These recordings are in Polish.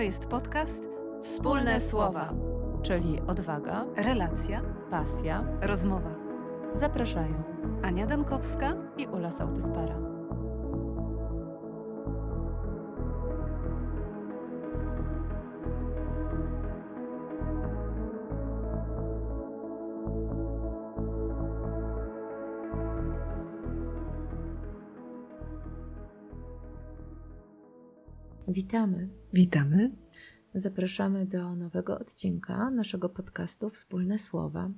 To jest podcast Wspólne Słowa, czyli odwaga, relacja, pasja, rozmowa. Zapraszają Ania Dankowska i Ula Sautyspara. Witamy. Witamy. Zapraszamy do nowego odcinka naszego podcastu Wspólne Słowa.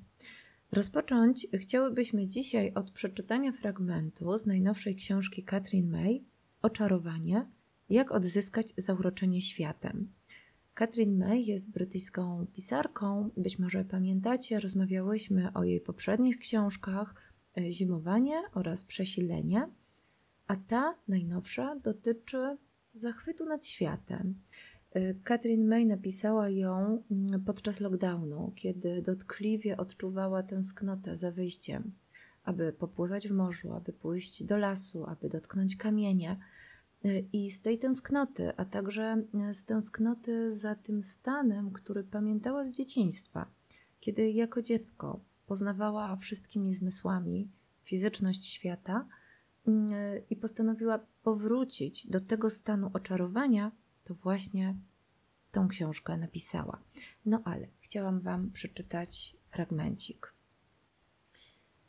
Rozpocząć chciałybyśmy dzisiaj od przeczytania fragmentu z najnowszej książki Katrin May Oczarowanie jak odzyskać zauroczenie światem. Katrin May jest brytyjską pisarką. Być może pamiętacie, rozmawiałyśmy o jej poprzednich książkach e, Zimowanie oraz Przesilenie, a ta najnowsza dotyczy zachwytu nad światem. Katrin May napisała ją mm, podczas lockdownu, kiedy dotkliwie odczuwała tęsknotę za wyjściem, aby popływać w morzu, aby pójść do lasu, aby dotknąć kamienia. Y, I z tej tęsknoty, a także y, z tęsknoty za tym stanem, który pamiętała z dzieciństwa, kiedy jako dziecko poznawała wszystkimi zmysłami fizyczność świata i postanowiła powrócić do tego stanu oczarowania, to właśnie tą książkę napisała. No ale chciałam Wam przeczytać fragmencik.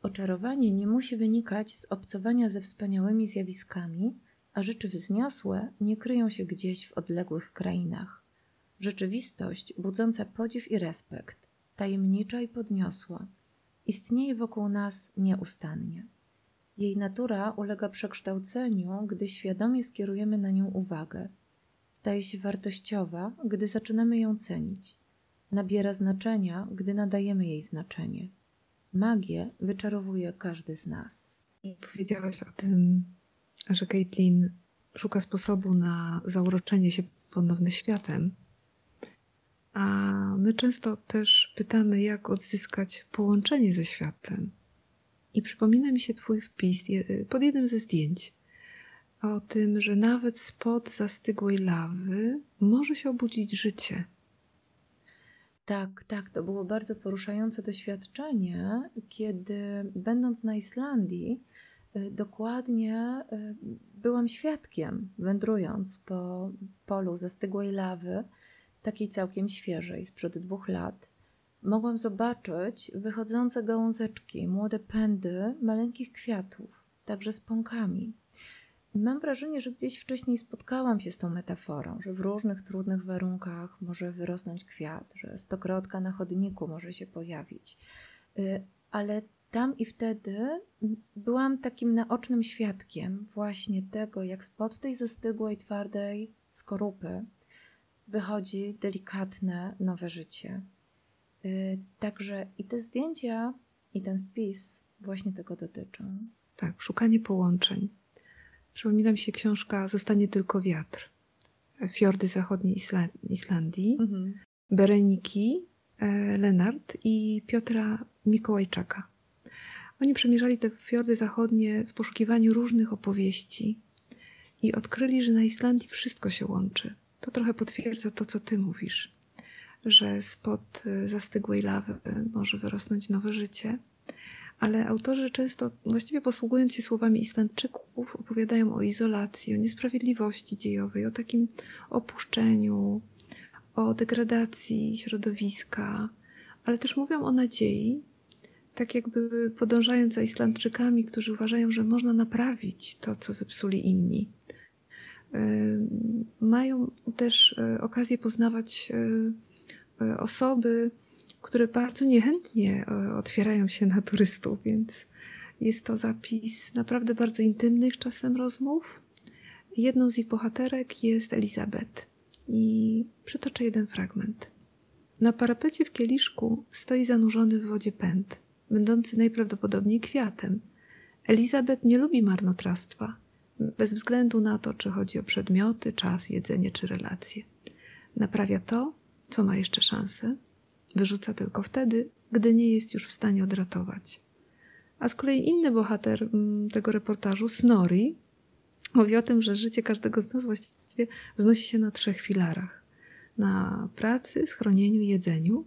Oczarowanie nie musi wynikać z obcowania ze wspaniałymi zjawiskami, a rzeczy wzniosłe nie kryją się gdzieś w odległych krainach. Rzeczywistość budząca podziw i respekt, tajemnicza i podniosła, istnieje wokół nas nieustannie. Jej natura ulega przekształceniu, gdy świadomie skierujemy na nią uwagę. Staje się wartościowa, gdy zaczynamy ją cenić. Nabiera znaczenia, gdy nadajemy jej znaczenie. Magię wyczarowuje każdy z nas. Powiedziałaś o tym, że Caitlin szuka sposobu na zauroczenie się ponownie światem. A my często też pytamy, jak odzyskać połączenie ze światem i przypomina mi się Twój wpis pod jednym ze zdjęć o tym, że nawet spod zastygłej lawy może się obudzić życie. Tak, tak, to było bardzo poruszające doświadczenie, kiedy będąc na Islandii, y, dokładnie y, byłam świadkiem, wędrując po polu zastygłej lawy, takiej całkiem świeżej, sprzed dwóch lat mogłam zobaczyć wychodzące gałązeczki, młode pędy maleńkich kwiatów, także z pąkami. Mam wrażenie, że gdzieś wcześniej spotkałam się z tą metaforą, że w różnych trudnych warunkach może wyrosnąć kwiat, że stokrotka na chodniku może się pojawić. Y, ale tam i wtedy byłam takim naocznym świadkiem właśnie tego, jak spod tej zastygłej, twardej skorupy wychodzi delikatne, nowe życie. Y, także i te zdjęcia, i ten wpis właśnie tego dotyczą. Tak, szukanie połączeń. Przypomina mi się książka Zostanie tylko wiatr. Fiordy zachodniej Islandii. Mhm. Bereniki e, Lenart i Piotra Mikołajczaka. Oni przemierzali te fiordy zachodnie w poszukiwaniu różnych opowieści i odkryli, że na Islandii wszystko się łączy. To trochę potwierdza to, co ty mówisz że spod y, zastygłej lawy może wyrosnąć nowe życie. Ale autorzy często, właściwie posługując się słowami Islandczyków, opowiadają o izolacji, o niesprawiedliwości dziejowej, o takim opuszczeniu, o degradacji środowiska, ale też mówią o nadziei, tak jakby podążając za Islandczykami, którzy uważają, że można naprawić to, co zepsuli inni. Y, mają też y, okazję poznawać osoby, które bardzo niechętnie e, otwierają się na turystów, więc jest to zapis naprawdę bardzo intymnych czasem rozmów. Jedną z ich bohaterek jest Elizabeth i przytoczę jeden fragment. Na parapecie w kieliszku stoi zanurzony w wodzie pęd, będący najprawdopodobniej kwiatem. Elizabeth nie lubi marnotrawstwa, bez względu na to, czy chodzi o przedmioty, czas, jedzenie czy relacje. Naprawia to, co ma jeszcze szansę, wyrzuca tylko wtedy, gdy nie jest już w stanie odratować. A z kolei inny bohater mm, tego reportażu, Snorri, mówi o tym, że życie każdego z nas właściwie wznosi się na trzech filarach. na pracy, schronieniu, jedzeniu.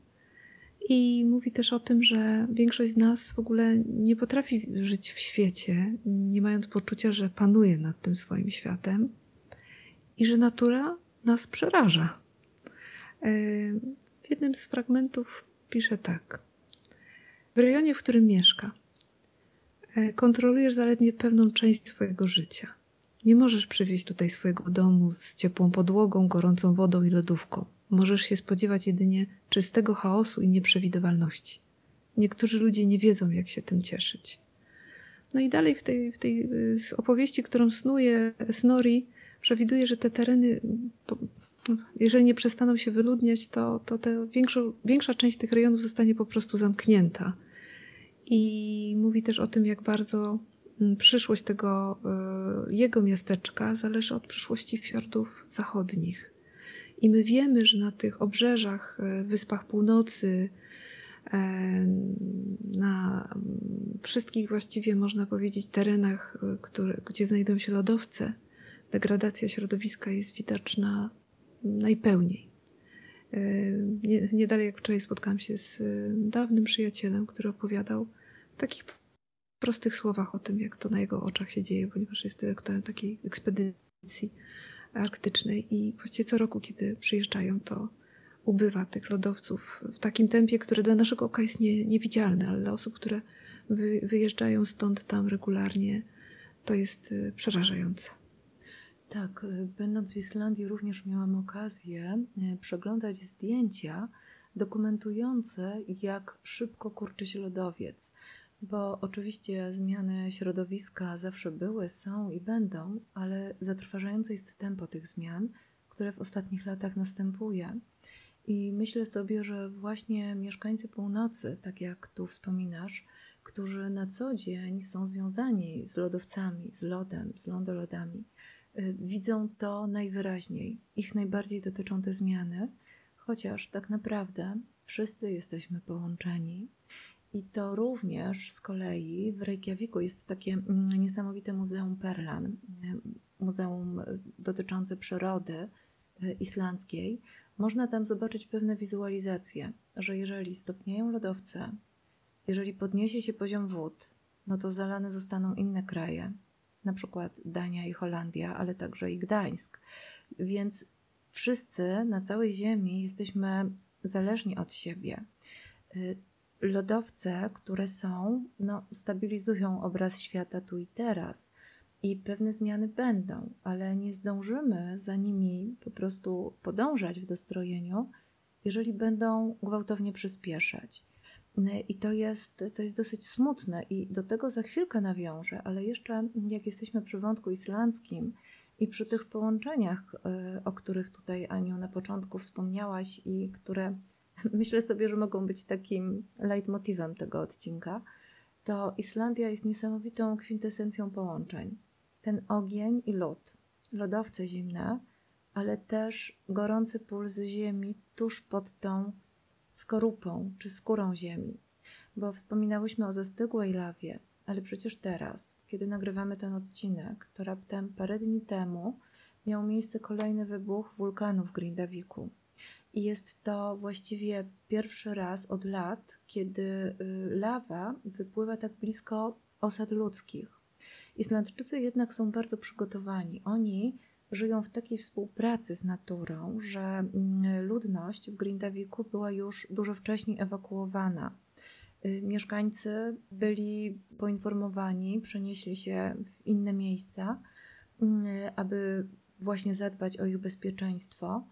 I mówi też o tym, że większość z nas w ogóle nie potrafi żyć w świecie, nie mając poczucia, że panuje nad tym swoim światem i że natura nas przeraża. E, w jednym z fragmentów pisze tak. W rejonie, w którym mieszka, e, kontrolujesz zaledwie pewną część swojego życia. Nie możesz przywieźć tutaj swojego domu z ciepłą podłogą, gorącą wodą i lodówką. Możesz się spodziewać jedynie czystego chaosu i nieprzewidywalności. Niektórzy ludzie nie wiedzą, jak się tym cieszyć. No i dalej w tej, w tej opowieści, którą snuje Snorri, przewiduje, że te tereny, jeżeli nie przestaną się wyludniać, to, to te większą, większa część tych rejonów zostanie po prostu zamknięta. I mówi też o tym, jak bardzo mm, przyszłość tego e, jego miasteczka zależy od przyszłości fiordów zachodnich. I my wiemy, że na tych obrzeżach, e, wyspach północy, e, na wszystkich właściwie można powiedzieć terenach, które, gdzie znajdują się lodowce, degradacja środowiska jest widoczna najpełniej. Nie, nie dalej jak wczoraj spotkałam się z dawnym przyjacielem, który opowiadał w takich prostych słowach o tym, jak to na jego oczach się dzieje, ponieważ jest dyrektorem takiej ekspedycji arktycznej i właściwie co roku, kiedy przyjeżdżają, to ubywa tych lodowców w takim tempie, które dla naszego oka jest nie, niewidzialne, ale dla osób, które wy, wyjeżdżają stąd tam regularnie, to jest y, przerażające. Tak, y, będąc w Islandii również miałam okazję y, przeglądać zdjęcia dokumentujące, jak szybko kurczy się lodowiec. Bo oczywiście zmiany środowiska zawsze były, są i będą, ale zatrważające jest tempo tych zmian, które w ostatnich latach następuje. I myślę sobie, że właśnie mieszkańcy północy, tak jak tu wspominasz, którzy na co dzień są związani z lodowcami, z lodem, z lądolodami, widzą to najwyraźniej. Ich najbardziej dotyczą te zmiany, chociaż tak naprawdę wszyscy jesteśmy połączeni i to również z kolei w Reykjaviku jest takie mm, niesamowite Muzeum Perlan, y, muzeum y, dotyczące przyrody y, islandzkiej. Można tam zobaczyć pewne wizualizacje, że jeżeli stopnieją lodowce, jeżeli podniesie się poziom wód, no to zalane zostaną inne kraje, na przykład Dania i Holandia, ale także i Gdańsk. Więc wszyscy na całej Ziemi jesteśmy zależni od siebie lodowce, które są, no, stabilizują obraz świata tu i teraz. I pewne zmiany będą, ale nie zdążymy za nimi po prostu podążać w dostrojeniu, jeżeli będą gwałtownie przyspieszać. I to jest, to jest dosyć smutne, i do tego za chwilkę nawiążę, ale jeszcze jak jesteśmy przy wątku islandzkim i przy tych połączeniach, e, o których tutaj Aniu na początku wspomniałaś i które myślę sobie, że mogą być takim leitmotivem tego odcinka, to Islandia jest niesamowitą kwintesencją połączeń. Ten ogień i lód, lodowce zimne, ale też gorący puls ziemi tuż pod tą skorupą czy skórą ziemi. Bo wspominałyśmy o zastygłej lawie, ale przecież teraz, kiedy nagrywamy ten odcinek, to raptem parę dni temu miał miejsce kolejny wybuch wulkanu w Grindaviku. I jest to właściwie pierwszy raz od lat, kiedy y, lawa wypływa tak blisko osad ludzkich. Islandczycy jednak są bardzo przygotowani. Oni żyją w takiej współpracy z naturą, że mm, ludność w Grindaviku była już dużo wcześniej ewakuowana. Y, mieszkańcy byli poinformowani, przenieśli się w inne miejsca, mm, aby właśnie zadbać o ich bezpieczeństwo.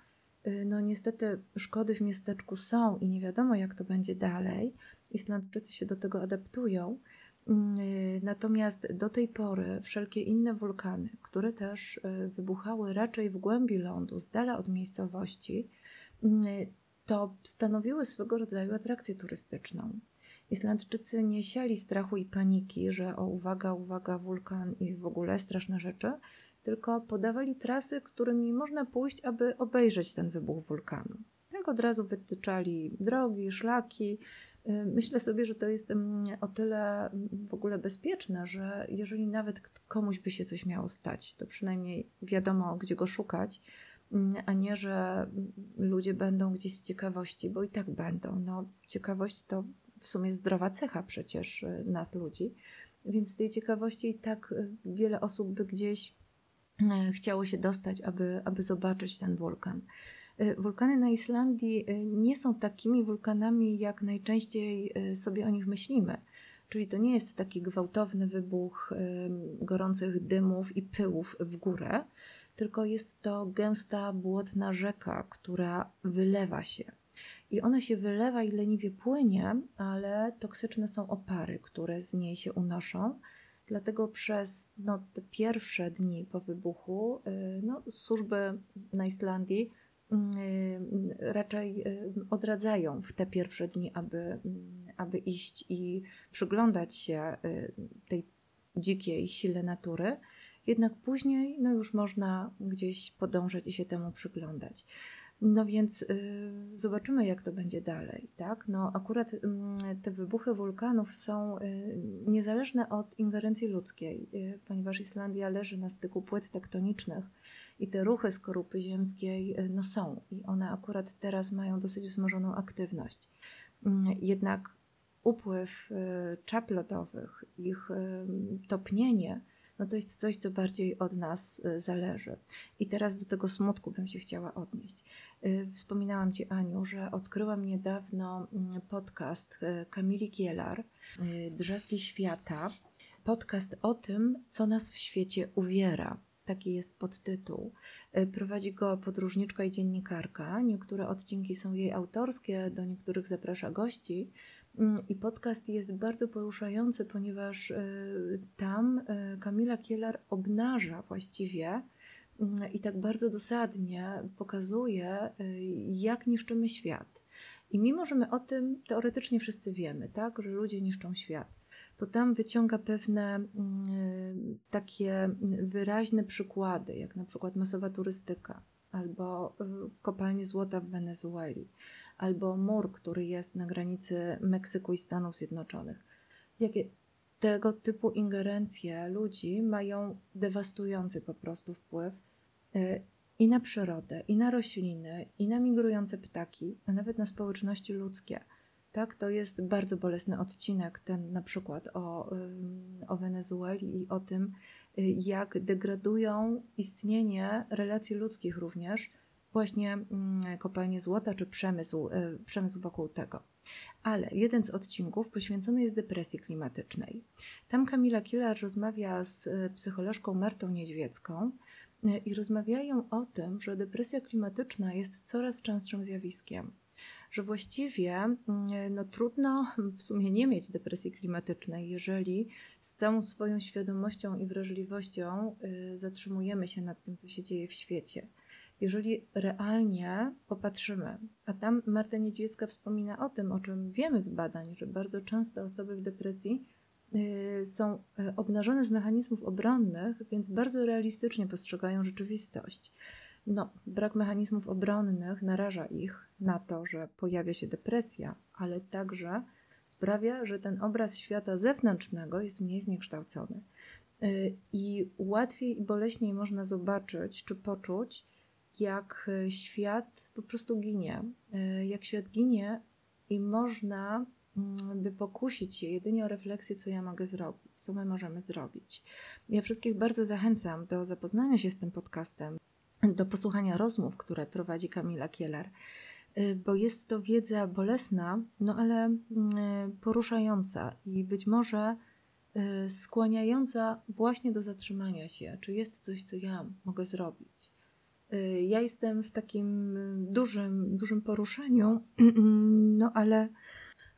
Y, no niestety szkody w miasteczku są i nie wiadomo jak to będzie dalej. Islandczycy się do tego adaptują. Mm, y, natomiast do tej pory wszelkie inne wulkany, które też y, wybuchały raczej w głębi lądu, z dala od miejscowości, mm, to stanowiły swego rodzaju atrakcję turystyczną. Islandczycy nie siali strachu i paniki, że o uwaga, uwaga, wulkan i w ogóle straszne rzeczy, tylko podawali trasy, którymi można pójść, aby obejrzeć ten wybuch wulkanu. Tak od razu wytyczali drogi, szlaki. Y, myślę sobie, że to jest mm, o tyle mm, w ogóle bezpieczne, że jeżeli nawet komuś by się coś miało stać, to przynajmniej wiadomo, gdzie go szukać. mm, a nie, że ludzie będą gdzieś z ciekawości, bo i tak będą. No, ciekawość to w sumie zdrowa cecha przecież y, nas ludzi, więc tej ciekawości i tak y, wiele osób by gdzieś chciało się dostać, aby, aby zobaczyć ten wulkan. Wulkany na Islandii nie są takimi wulkanami, jak najczęściej sobie o nich myślimy. Czyli to nie jest taki gwałtowny wybuch gorących dymów i pyłów w górę, tylko jest to gęsta, błotna rzeka, która wylewa się. I ona się wylewa i leniwie płynie, ale toksyczne są opary, które z niej się unoszą. Dlatego przez no, te pierwsze dni po wybuchu y, no, służby na Islandii Y, raczej y, odradzają w te pierwsze dni, aby, y, aby iść i przyglądać się tej dzikiej sile natury. Jednak później no już można gdzieś podążać i się temu przyglądać. No więc y, zobaczymy, jak to będzie dalej. Tak? No, akurat y, te wybuchy wulkanów są y, niezależne od ingerencji ludzkiej, ponieważ Islandia leży na styku płyt tektonicznych i te ruchy skorupy ziemskiej no, są i one akurat teraz mają dosyć wzmożoną aktywność. Mm, jednak upływ czap lodowych, ich topnienie, no to jest coś, co bardziej od nas zależy. I teraz do tego smutku bym się chciała odnieść. Wspominałam Ci, Aniu, że odkryłam niedawno mm, podcast Kamili Kielar, Drzazgi Świata. Podcast o tym, co nas w świecie uwiera. Taki jest podtytuł. Y, prowadzi go podróżniczka i dziennikarka. Niektóre odcinki są jej autorskie, do niektórych zaprasza gości. Mm, I podcast jest bardzo poruszający, ponieważ y, tam y, Kamila Kielar obnaża właściwie mm, i tak bardzo dosadnie pokazuje, jak niszczymy świat. I mimo, że my o tym teoretycznie wszyscy wiemy, tak, że ludzie niszczą świat, to tam wyciąga pewne mm, takie wyraźne przykłady, jak na przykład masowa turystyka albo y, kopalnie złota w Wenezueli, albo mur, który jest na granicy Meksyku i Stanów Zjednoczonych. Jakie tego typu ingerencje ludzi mają dewastujący po prostu wpływ y, i na przyrodę, i na rośliny, i na migrujące ptaki, a nawet na społeczności ludzkie. Tak, to jest bardzo bolesny odcinek, ten na przykład o, o Wenezueli i o tym, y, jak degradują istnienie relacji ludzkich również właśnie mm, kopalnie złota czy przemysł, y, przemysł wokół tego. Ale jeden z odcinków poświęcony jest depresji klimatycznej. Tam Kamila Killer rozmawia z y, psycholożką Martą Niedźwiecką i rozmawiają o tym, że depresja klimatyczna jest coraz częstszym zjawiskiem że właściwie mm, no, trudno w sumie nie mieć depresji klimatycznej, jeżeli z całą swoją świadomością i wrażliwością y, zatrzymujemy się nad tym, co się dzieje w świecie. Jeżeli realnie popatrzymy, a tam Marta Niedźwiecka wspomina o tym, o czym wiemy z badań, że bardzo często osoby w depresji y, są y, obnażone z mechanizmów obronnych, więc bardzo realistycznie postrzegają rzeczywistość no, brak mechanizmów obronnych naraża ich na to, że pojawia się depresja, ale także sprawia, że ten obraz świata zewnętrznego jest mniej zniekształcony. Y, I łatwiej i boleśniej można zobaczyć czy poczuć, jak świat po prostu ginie. Y, jak świat ginie i można mm, by pokusić się jedynie o refleksję, co ja mogę zrobić, co my możemy zrobić. Ja wszystkich bardzo zachęcam do zapoznania się z tym podcastem do posłuchania rozmów, które prowadzi Kamila Kielar, y, bo jest to wiedza bolesna, no ale mm, poruszająca i być może y, skłaniająca właśnie do zatrzymania się, czy jest coś, co ja mogę zrobić. Y, ja jestem w takim dużym, dużym poruszeniu, no ale,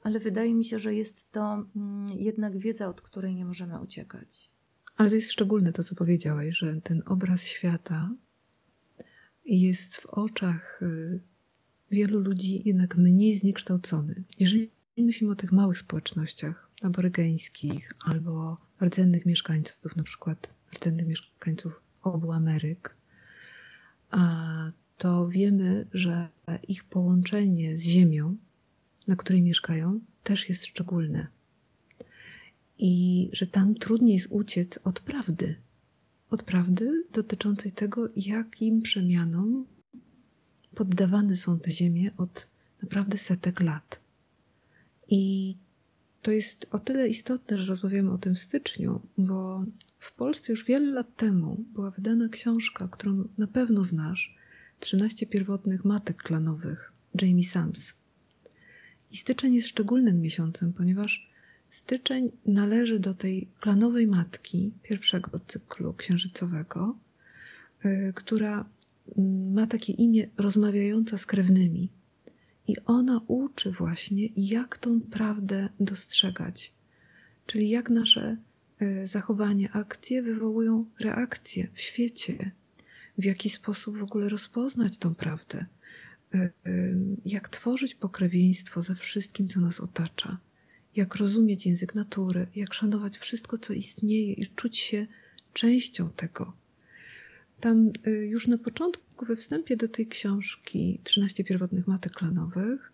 ale wydaje mi się, że jest to mm, jednak wiedza, od której nie możemy uciekać. Ale to jest szczególne to, co powiedziałaś, że ten obraz świata jest w oczach y, wielu ludzi jednak mniej zniekształcony. Jeżeli myślimy o tych małych społecznościach aborygeńskich albo rdzennych mieszkańców, na przykład rdzennych mieszkańców obu Ameryk, to wiemy, że ich połączenie z ziemią, na której mieszkają, też jest szczególne. I że tam trudniej jest uciec od prawdy, od prawdy dotyczącej tego, jakim przemianom poddawane są te ziemie od naprawdę setek lat. I to jest o tyle istotne, że rozmawiamy o tym w styczniu, bo w Polsce już wiele lat temu była wydana książka, którą na pewno znasz, 13 pierwotnych matek klanowych Jamie Sams. I styczeń jest szczególnym miesiącem, ponieważ styczeń należy do tej klanowej matki pierwszego cyklu księżycowego, yy, która mm, ma takie imię rozmawiająca z krewnymi. I ona uczy właśnie, jak tą prawdę dostrzegać, czyli jak nasze y, zachowania, akcje wywołują reakcje w świecie, w jaki sposób w ogóle rozpoznać tą prawdę, y, y, jak tworzyć pokrewieństwo ze wszystkim, co nas otacza, jak rozumieć język natury, jak szanować wszystko, co istnieje i czuć się częścią tego. Tam już na początku we wstępie do tej książki 13 pierwotnych matek klanowych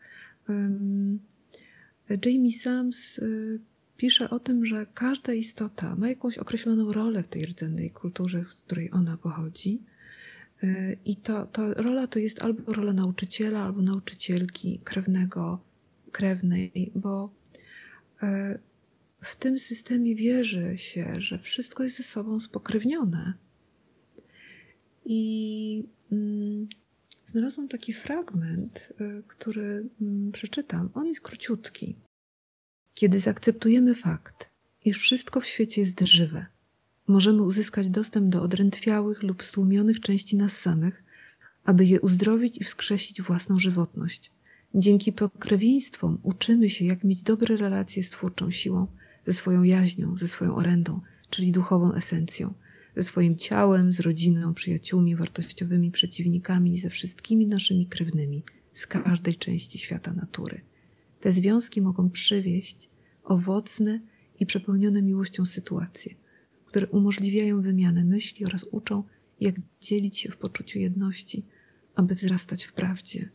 Jamie Sams y, pisze o tym, że każda istota ma jakąś określoną rolę w tej rdzennej kulturze, z której ona pochodzi. Y, I to, to rola to jest albo rola nauczyciela, albo nauczycielki, krewnego, krewnej, bo y, w tym systemie wierzy się, że wszystko jest ze sobą spokrewnione. I Mm, znalazłam taki fragment, y, który mm, przeczytam. On jest króciutki. Kiedy zaakceptujemy fakt, iż wszystko w świecie jest żywe, możemy uzyskać dostęp do odrętwiałych lub stłumionych części nas samych, aby je uzdrowić i wskrzesić własną żywotność. Dzięki pokrewieństwom uczymy się, jak mieć dobre relacje z twórczą siłą, ze swoją jaźnią, ze swoją orędą, czyli duchową esencją, ze swoim ciałem, z rodziną, przyjaciółmi, wartościowymi przeciwnikami i ze wszystkimi naszymi krewnymi z każdej części świata natury. Te związki mogą przywieść owocne i przepełnione miłością sytuacje, które umożliwiają wymianę myśli oraz uczą, jak dzielić się w poczuciu jedności, aby wzrastać w prawdzie.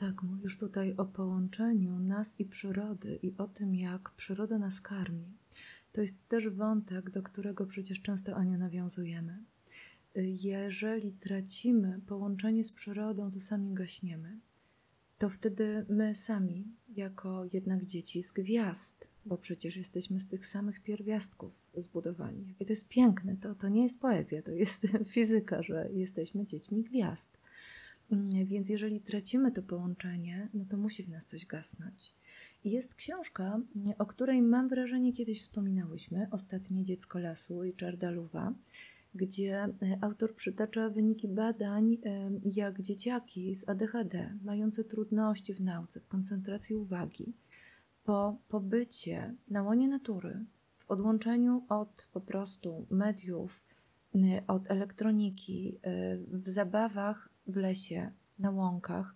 Tak, mówisz tutaj o połączeniu nas i przyrody i o tym, jak przyroda nas karmi. To jest też wątek, do którego przecież często Aniu nawiązujemy. Jeżeli tracimy połączenie z przyrodą, to sami gaśniemy. To wtedy my sami, jako jednak dzieci z gwiazd, bo przecież jesteśmy z tych samych pierwiastków zbudowani. I to jest piękne, to, to nie jest poezja, to jest fizyka, że jesteśmy dziećmi gwiazd. Więc jeżeli tracimy to połączenie, no to musi w nas coś gasnąć. Jest książka, o której mam wrażenie kiedyś wspominałyśmy, Ostatnie dziecko lasu Richarda Luwa, gdzie e, autor przytacza wyniki badań, e, jak dzieciaki z ADHD, mające trudności w nauce, w koncentracji uwagi, po pobycie na łonie natury, w odłączeniu od po prostu mediów, e, od elektroniki, w zabawach w lesie, na łąkach,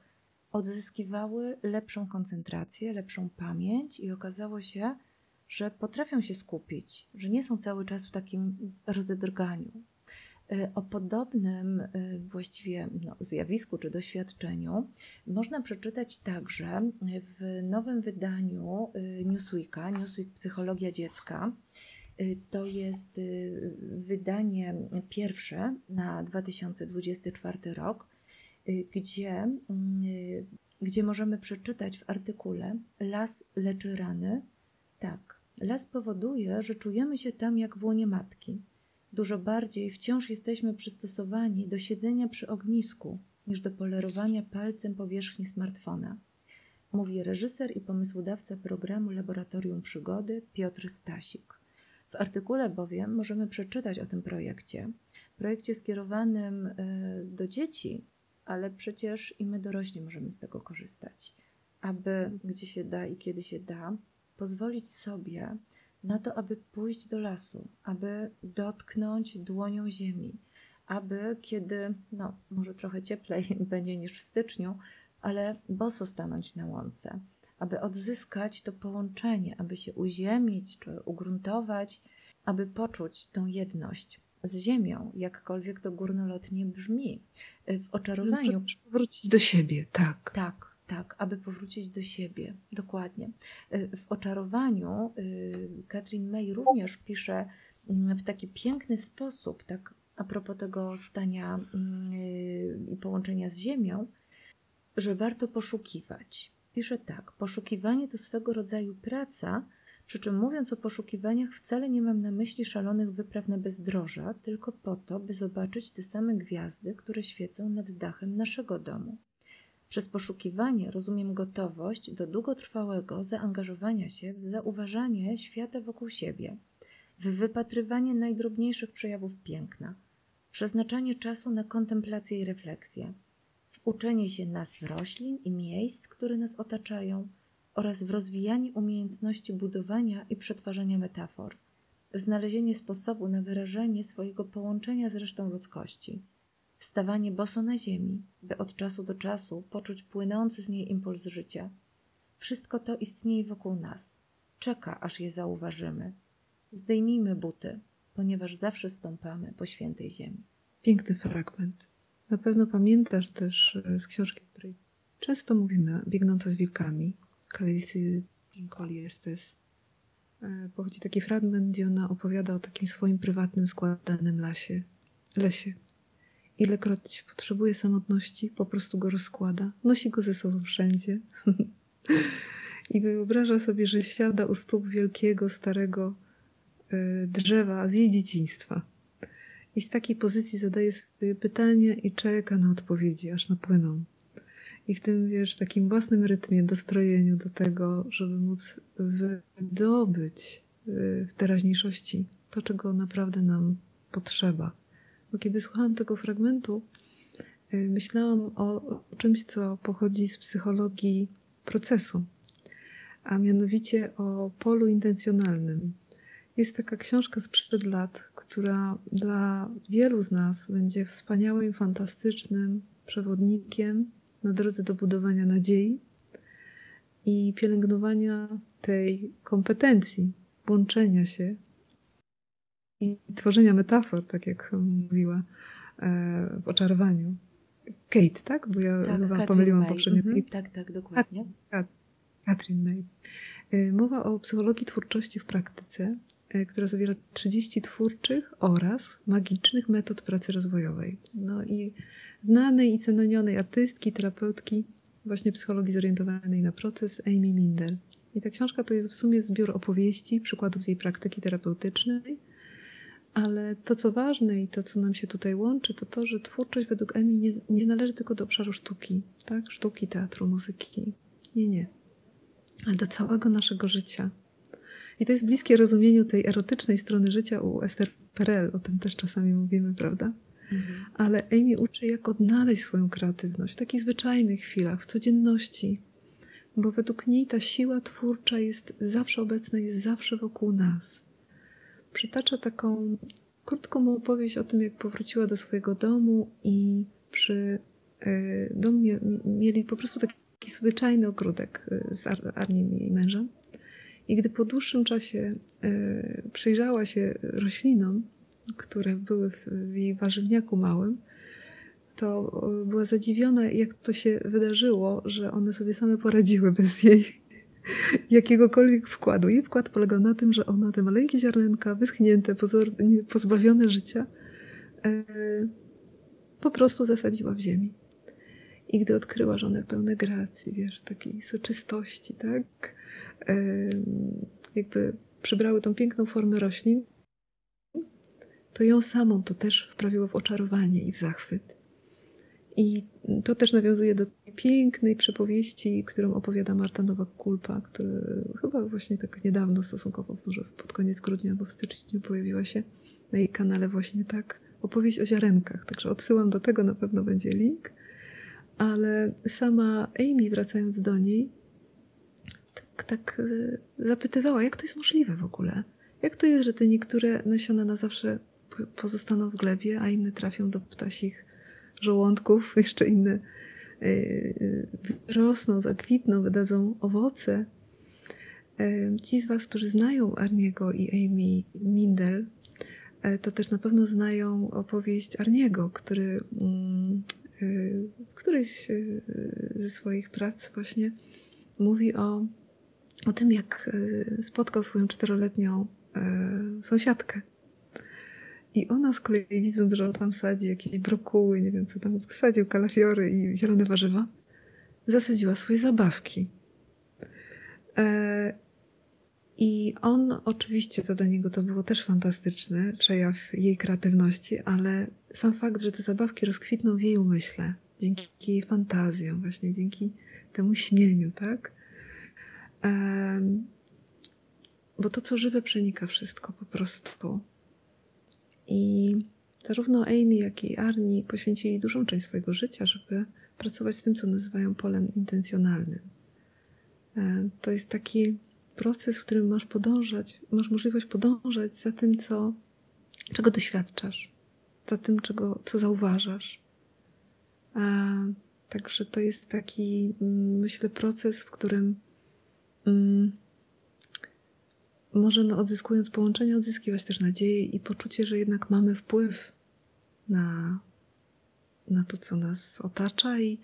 odzyskiwały lepszą koncentrację, lepszą pamięć i okazało się, że potrafią się skupić, że nie są cały czas w takim rozedrganiu. E, o podobnym e, właściwie no, zjawisku czy doświadczeniu można przeczytać także w nowym wydaniu e, Newsweeka, Newsweek Psychologia Dziecka. To jest wydanie pierwsze na 2024 rok gdzie, mm, y, gdzie możemy przeczytać w artykule Las leczy rany. Tak, las powoduje, że czujemy się tam jak w łonie matki. Dużo bardziej wciąż jesteśmy przystosowani do siedzenia przy ognisku niż do polerowania palcem powierzchni smartfona. Mówi reżyser i pomysłodawca programu Laboratorium Przygody Piotr Stasik. W artykule bowiem możemy przeczytać o tym projekcie, projekcie skierowanym y, do dzieci, ale przecież i my dorośli możemy z tego korzystać, aby gdzie się da i kiedy się da, pozwolić sobie na to, aby pójść do lasu, aby dotknąć dłonią ziemi, aby kiedy, no może trochę cieplej będzie niż w styczniu, ale boso stanąć na łące, aby odzyskać to połączenie, aby się uziemić czy ugruntować, aby poczuć tą jedność z ziemią, jakkolwiek to górnolotnie brzmi. Y, w oczarowaniu. No, powrócić do siebie, tak. Tak, tak, aby powrócić do siebie, dokładnie. Y, w oczarowaniu y, Katrin May również pisze mm, w taki piękny sposób, tak a propos tego stania yy, i połączenia z Ziemią, że warto poszukiwać. Pisze tak: Poszukiwanie to swego rodzaju praca, przy czym mówiąc o poszukiwaniach, wcale nie mam na myśli szalonych wypraw na bezdroża, tylko po to, by zobaczyć te same gwiazdy, które świecą nad dachem naszego domu. Przez poszukiwanie rozumiem gotowość do długotrwałego zaangażowania się w zauważanie świata wokół siebie, w wypatrywanie najdrobniejszych przejawów piękna, w przeznaczanie czasu na kontemplację i refleksję, w uczenie się nazw roślin i miejsc, które nas otaczają oraz w rozwijanie umiejętności budowania i przetwarzania metafor, znalezienie sposobu na wyrażenie swojego połączenia z resztą ludzkości – wstawanie boso na ziemi, by od czasu do czasu poczuć płynący z niej impuls życia. Wszystko to istnieje wokół nas. Czeka, aż je zauważymy. Zdejmijmy buty, ponieważ zawsze stąpamy po świętej ziemi. Piękny fragment. Na pewno pamiętasz też e, z książki, której często mówimy, biegnące z wilkami, Clarice Pinkoli Estes. E, pochodzi taki fragment, gdzie ona opowiada o takim swoim prywatnym, składanym lasie, lesie, Ilekroć potrzebuje samotności, po prostu go rozkłada, nosi go ze sobą wszędzie. I wyobraża sobie, że siada u stóp wielkiego, starego e, drzewa z jej dzieciństwa. I z takiej pozycji zadaje sobie pytania i czeka na odpowiedzi, aż napłyną. I w tym, wiesz, takim własnym rytmie, dostrojeniu do tego, żeby móc wydobyć e, w teraźniejszości to, czego naprawdę nam potrzeba bo kiedy słuchałam tego fragmentu, y, myślałam o czymś, co pochodzi z psychologii procesu, a mianowicie o polu intencjonalnym. Jest taka książka sprzed lat, która dla wielu z nas będzie wspaniałym, fantastycznym przewodnikiem na drodze do budowania nadziei i pielęgnowania tej kompetencji łączenia się i tworzenia metafor, tak jak mówiła e, w oczarowaniu. Kate, tak? Bo ja tak, chyba pomyliłam poprzednio. Mhm, tak, tak, dokładnie. Katrin May. E, mowa o psychologii twórczości w praktyce, e, która zawiera 30 twórczych oraz magicznych metod pracy rozwojowej. No i znanej i cenonionej artystki, terapeutki, właśnie psychologii zorientowanej na proces Amy Mindel. I ta książka to jest w sumie zbiór opowieści, przykładów z jej praktyki terapeutycznej, ale to, co ważne i to, co nam się tutaj łączy, to to, że twórczość według Emi nie, nie należy tylko do obszaru sztuki, tak? Sztuki, teatru, muzyki. Nie, nie. Ale do całego naszego życia. I to jest bliskie rozumieniu tej erotycznej strony życia u Esther Perel. O tym też czasami mówimy, prawda? Mhm. Ale Amy uczy, jak odnaleźć swoją kreatywność w takich zwyczajnych chwilach, w codzienności. Bo według niej ta siła twórcza jest zawsze obecna, jest zawsze wokół nas przytacza taką krótką opowieść o tym, jak powróciła do swojego domu i przy e, domu mieli po prostu taki zwyczajny ogródek e, z Arnim i mężem. I gdy po dłuższym czasie e, przyjrzała się roślinom, które były w jej warzywniaku małym, to była zadziwiona, jak to się wydarzyło, że one sobie same poradziły bez jej jakiegokolwiek wkładu. Jej wkład polegał na tym, że ona te maleńkie ziarnenka, wyschnięte, pozbawione życia, e, po prostu zasadziła w ziemi. I gdy odkryła, że one pełne gracji, wiesz, takiej soczystości, tak, e, jakby przybrały tą piękną formę roślin, to ją samą to też wprawiło w oczarowanie i w zachwyt. I to też nawiązuje do pięknej przypowieści, którą opowiada Marta Nowak-Kulpa, która chyba właśnie tak niedawno stosunkowo, może pod koniec grudnia albo w styczniu pojawiła się na jej kanale właśnie tak, opowieść o ziarenkach. Także odsyłam do tego, na pewno będzie link. Ale sama Amy, wracając do niej, tak, tak e, zapytywała, jak to jest możliwe w ogóle? Jak to jest, że te niektóre nasiona na zawsze pozostaną w glebie, a inne trafią do ptasich żołądków, jeszcze inne e, e, wyrosną, zakwitną, wydadzą owoce. E, ci z Was, którzy znają Arniego i Amy Mindel, to też na pewno znają opowieść Arniego, który mm, któryś ze swoich prac właśnie mówi o, o tym, jak spotkał swoją czteroletnią sąsiadkę I ona z kolei widząc, że tam sadzi jakieś brokuły, nie wiem co tam, sadził kalafiory i zielone warzywa, zasadziła swoje zabawki. E, I on oczywiście, co do niego to było też fantastyczny przejaw jej kreatywności, ale sam fakt, że te zabawki rozkwitną w jej umyśle, dzięki jej fantazjom, właśnie dzięki temu śnieniu, tak? Bo to, co żywe, przenika wszystko po prostu. I zarówno Amy, jak i Arnie poświęcili dużą część swojego życia, żeby pracować z tym, co nazywają polem intencjonalnym. E, to jest taki proces, w którym masz podążać, masz możliwość podążać za tym, co, czego doświadczasz, za tym, czego, co zauważasz. A, także to jest taki, mm, myślę, proces, w którym mm, możemy odzyskując połączenie, odzyskiwać też nadzieję i poczucie, że jednak mamy wpływ na, na to, co nas otacza i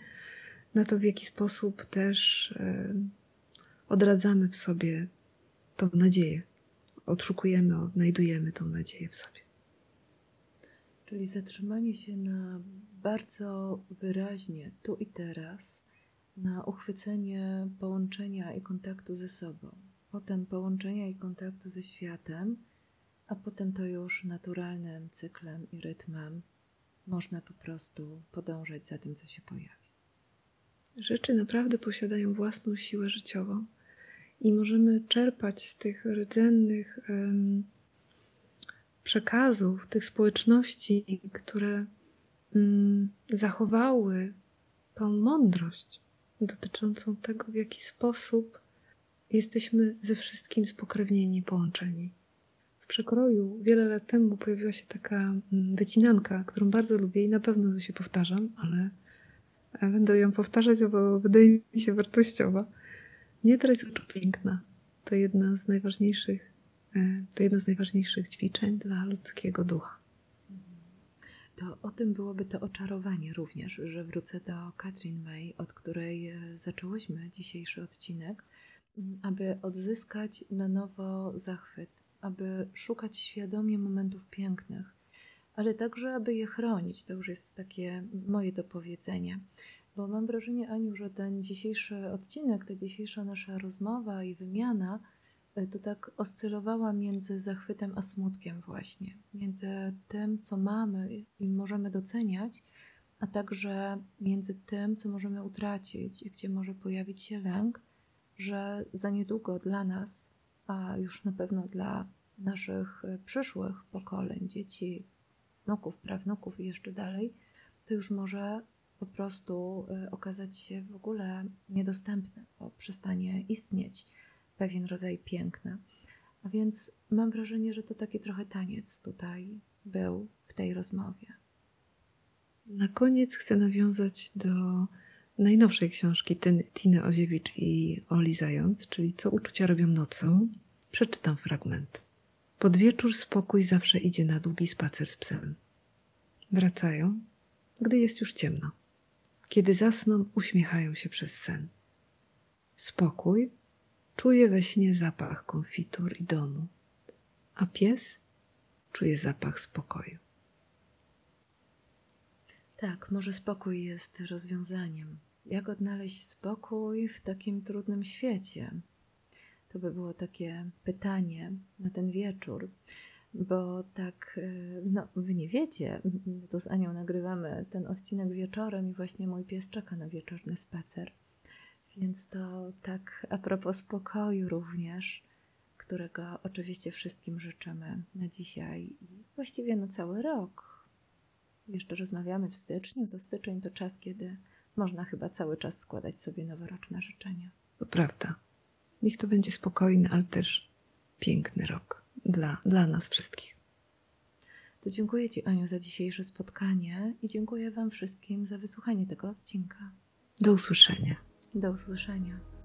na to, w jaki sposób też e, odradzamy w sobie tą nadzieję. Odszukujemy, odnajdujemy tą nadzieję w sobie. Czyli zatrzymanie się na bardzo wyraźnie tu i teraz, na uchwycenie połączenia i kontaktu ze sobą potem połączenia i kontaktu ze światem, a potem to już naturalnym cyklem i rytmem można po prostu podążać za tym, co się pojawi. Rzeczy naprawdę posiadają własną siłę życiową i możemy czerpać z tych rdzennych przekazów, tych społeczności, które um, zachowały tą mądrość dotyczącą tego, w jaki sposób jesteśmy ze wszystkim spokrewnieni, połączeni. W przekroju wiele lat temu pojawiła się taka mm, wycinanka, którą bardzo lubię i na pewno się powtarzam, ale będę ją powtarzać, bo wydaje mi się wartościowa. Nie trać oczu piękna. To jedna z najważniejszych, e, to jedno z najważniejszych ćwiczeń dla ludzkiego ducha. To o tym byłoby to oczarowanie również, że wrócę do Katrin May, od której e, zaczęłyśmy dzisiejszy odcinek aby odzyskać na nowo zachwyt, aby szukać świadomie momentów pięknych, ale także, aby je chronić. To już jest takie moje dopowiedzenie. Bo mam wrażenie, Aniu, że ten dzisiejszy odcinek, ta dzisiejsza nasza rozmowa i wymiana e, to tak oscylowała między zachwytem a smutkiem, właśnie. Między tym, co mamy i możemy doceniać, a także między tym, co możemy utracić i gdzie może pojawić się lęk, że za niedługo dla nas, a już na pewno dla naszych e, przyszłych pokoleń, dzieci, wnuków, prawnuków i jeszcze dalej, to już może po prostu e, okazać się w ogóle niedostępne, bo przestanie istnieć pewien rodzaj piękna. A więc mam wrażenie, że to taki trochę taniec tutaj był w tej rozmowie. Na koniec chcę nawiązać do najnowszej książki Tiny Oziewicz i Oli Zając, czyli Co uczucia robią nocą, przeczytam fragment. Pod wieczór spokój zawsze idzie na długi spacer z psem. Wracają, gdy jest już ciemno. Kiedy zasną, uśmiechają się przez sen. Spokój czuje we śnie zapach konfitur i domu, a pies czuje zapach spokoju. Tak, może spokój jest rozwiązaniem jak odnaleźć spokój w takim trudnym świecie? To by było takie pytanie na ten wieczór, bo tak, e, no, wy nie wiecie, tu z Anią nagrywamy ten odcinek wieczorem i właśnie mój pies czeka na wieczorny spacer. Więc to tak a propos spokoju również, którego oczywiście wszystkim życzymy na dzisiaj i właściwie na cały rok. Jeszcze rozmawiamy w styczniu, to styczeń to czas, kiedy można chyba cały czas składać sobie noworoczne życzenia. To prawda. Niech to będzie spokojny, ale też piękny rok dla, dla nas wszystkich. To dziękuję Ci, Aniu, za dzisiejsze spotkanie i dziękuję Wam wszystkim za wysłuchanie tego odcinka. Do usłyszenia. Do usłyszenia.